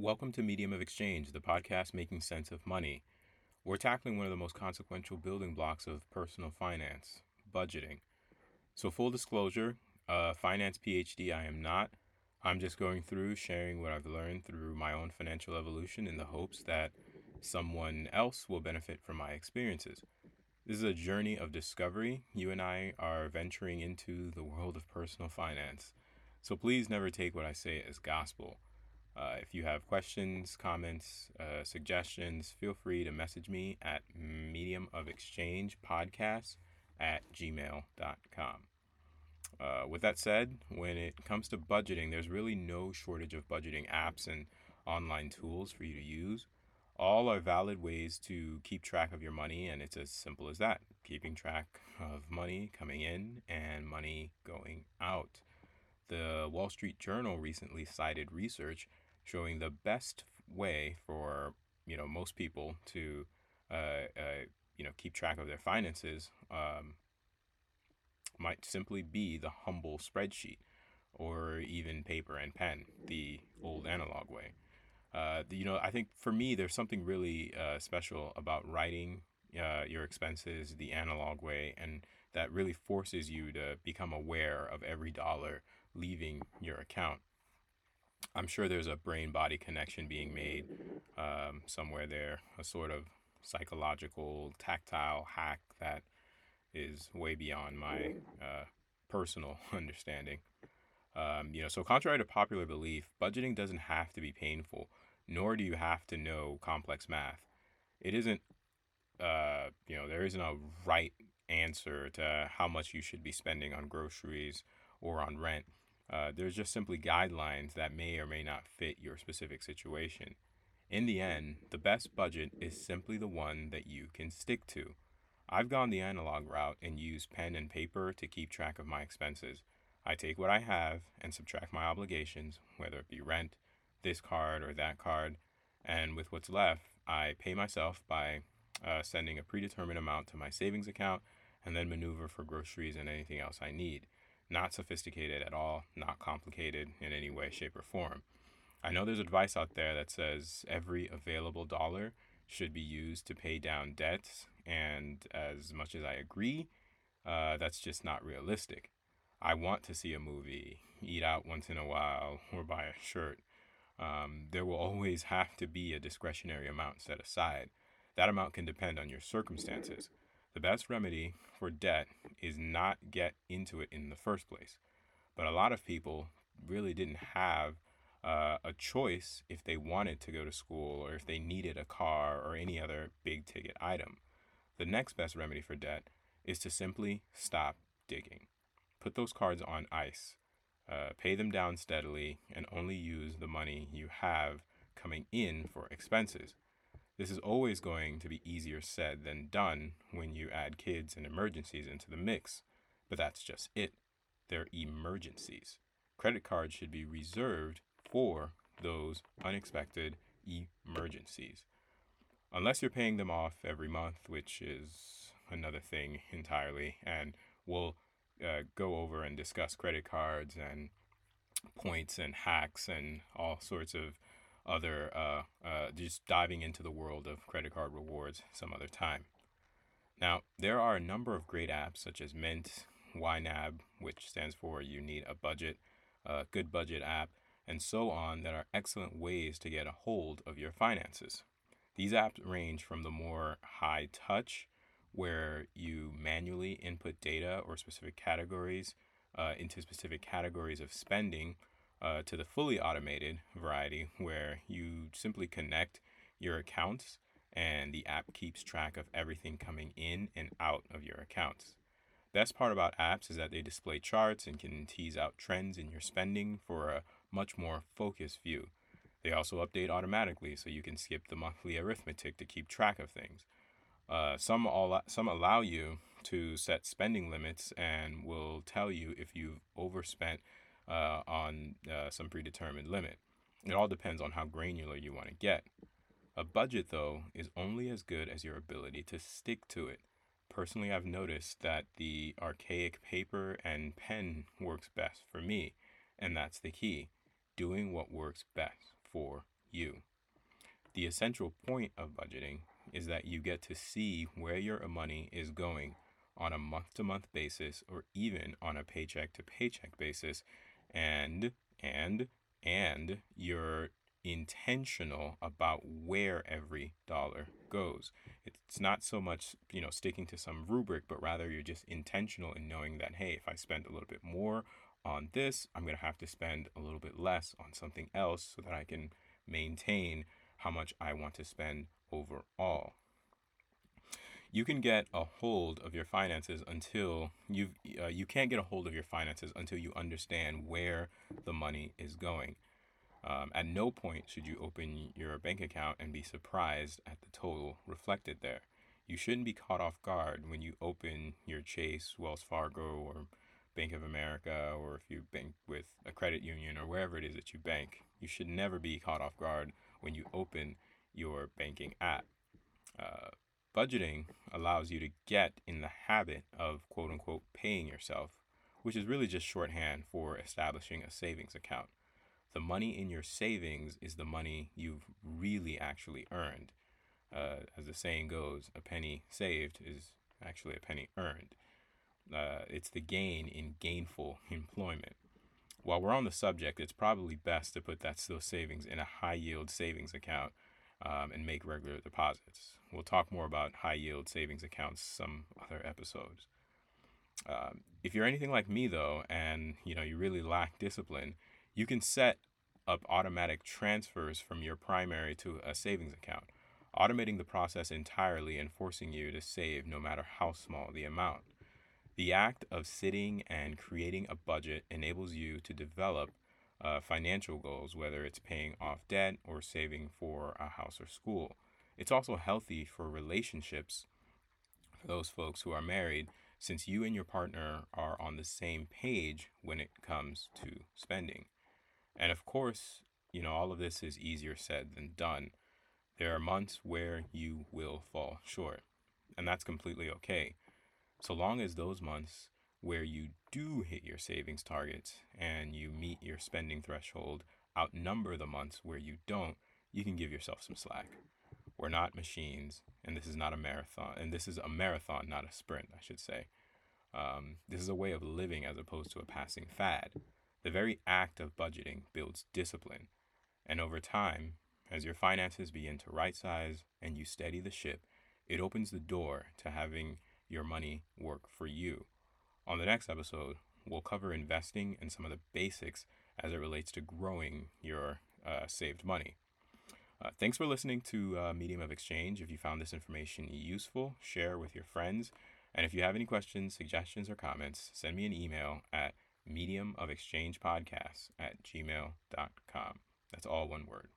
Welcome to Medium of Exchange, the podcast making sense of money. We're tackling one of the most consequential building blocks of personal finance budgeting. So, full disclosure, a finance PhD I am not. I'm just going through sharing what I've learned through my own financial evolution in the hopes that someone else will benefit from my experiences. This is a journey of discovery. You and I are venturing into the world of personal finance. So please never take what I say as gospel. Uh, if you have questions, comments, uh, suggestions, feel free to message me at medium of exchange podcast at gmail.com. Uh, with that said, when it comes to budgeting, there's really no shortage of budgeting apps and online tools for you to use. All are valid ways to keep track of your money, and it's as simple as that keeping track of money coming in and money going out. The Wall Street Journal recently cited research showing the best way for you know most people to uh, uh, you know keep track of their finances um, might simply be the humble spreadsheet or even paper and pen, the old analog way. Uh, you know, I think for me, there's something really uh, special about writing uh, your expenses the analog way, and that really forces you to become aware of every dollar leaving your account. I'm sure there's a brain body connection being made um, somewhere there, a sort of psychological, tactile hack that is way beyond my uh, personal understanding. Um, you know, so contrary to popular belief, budgeting doesn't have to be painful, nor do you have to know complex math. It isn't, uh, you know, there isn't a right answer to how much you should be spending on groceries or on rent. Uh, there's just simply guidelines that may or may not fit your specific situation. In the end, the best budget is simply the one that you can stick to. I've gone the analog route and used pen and paper to keep track of my expenses. I take what I have and subtract my obligations, whether it be rent, this card, or that card, and with what's left, I pay myself by uh, sending a predetermined amount to my savings account and then maneuver for groceries and anything else I need. Not sophisticated at all, not complicated in any way, shape, or form. I know there's advice out there that says every available dollar should be used to pay down debts and as much as I agree, uh, that's just not realistic. I want to see a movie, eat out once in a while, or buy a shirt. Um, there will always have to be a discretionary amount set aside. That amount can depend on your circumstances. The best remedy for debt is not get into it in the first place. But a lot of people really didn't have uh, a choice if they wanted to go to school or if they needed a car or any other big ticket item. The next best remedy for debt is to simply stop digging. Put those cards on ice, uh, pay them down steadily, and only use the money you have coming in for expenses. This is always going to be easier said than done when you add kids and emergencies into the mix, but that's just it. They're emergencies. Credit cards should be reserved for those unexpected emergencies unless you're paying them off every month, which is another thing entirely. And we'll uh, go over and discuss credit cards and points and hacks and all sorts of other, uh, uh, just diving into the world of credit card rewards some other time. Now, there are a number of great apps such as Mint, YNAB, which stands for You Need a Budget, a Good Budget app, and so on that are excellent ways to get a hold of your finances. These apps range from the more high touch, where you manually input data or specific categories uh, into specific categories of spending, uh, to the fully automated variety, where you simply connect your accounts and the app keeps track of everything coming in and out of your accounts. Best part about apps is that they display charts and can tease out trends in your spending for a much more focused view. They also update automatically, so you can skip the monthly arithmetic to keep track of things. Uh, some all some allow you to set spending limits and will tell you if you've overspent uh, on uh, some predetermined limit. It all depends on how granular you want to get. A budget, though, is only as good as your ability to stick to it. Personally, I've noticed that the archaic paper and pen works best for me, and that's the key doing what works best for you. The essential point of budgeting is that you get to see where your money is going on a month to month basis or even on a paycheck to paycheck basis and and and you're intentional about where every dollar goes. It's not so much, you know, sticking to some rubric, but rather you're just intentional in knowing that hey, if I spend a little bit more on this, I'm going to have to spend a little bit less on something else so that I can maintain how much I want to spend overall. You can get a hold of your finances until you uh, you can't get a hold of your finances until you understand where the money is going. Um, at no point should you open your bank account and be surprised at the total reflected there. You shouldn't be caught off guard when you open your Chase, Wells Fargo, or Bank of America, or if you bank with a credit union or wherever it is that you bank. You should never be caught off guard when you open your banking app. Uh, budgeting allows you to get in the habit of quote unquote paying yourself, which is really just shorthand for establishing a savings account. The money in your savings is the money you've really actually earned. Uh, as the saying goes, a penny saved is actually a penny earned. Uh, it's the gain in gainful employment. While we're on the subject, it's probably best to put that those savings in a high yield savings account um, and make regular deposits. We'll talk more about high yield savings accounts some other episodes. Um, if you're anything like me though, and you know you really lack discipline, you can set up automatic transfers from your primary to a savings account, automating the process entirely and forcing you to save no matter how small the amount. The act of sitting and creating a budget enables you to develop uh, financial goals, whether it's paying off debt or saving for a house or school. It's also healthy for relationships for those folks who are married, since you and your partner are on the same page when it comes to spending. And of course, you know, all of this is easier said than done. There are months where you will fall short, and that's completely okay. So long as those months where you do hit your savings targets and you meet your spending threshold outnumber the months where you don't, you can give yourself some slack. We're not machines, and this is not a marathon, and this is a marathon, not a sprint, I should say. Um, this is a way of living as opposed to a passing fad. The very act of budgeting builds discipline, and over time, as your finances begin to right size and you steady the ship, it opens the door to having your money work for you. On the next episode, we'll cover investing and some of the basics as it relates to growing your uh, saved money. Uh, thanks for listening to uh, Medium of Exchange. If you found this information useful, share with your friends. And if you have any questions, suggestions, or comments, send me an email at mediumofexchangepodcast at gmail.com. That's all one word.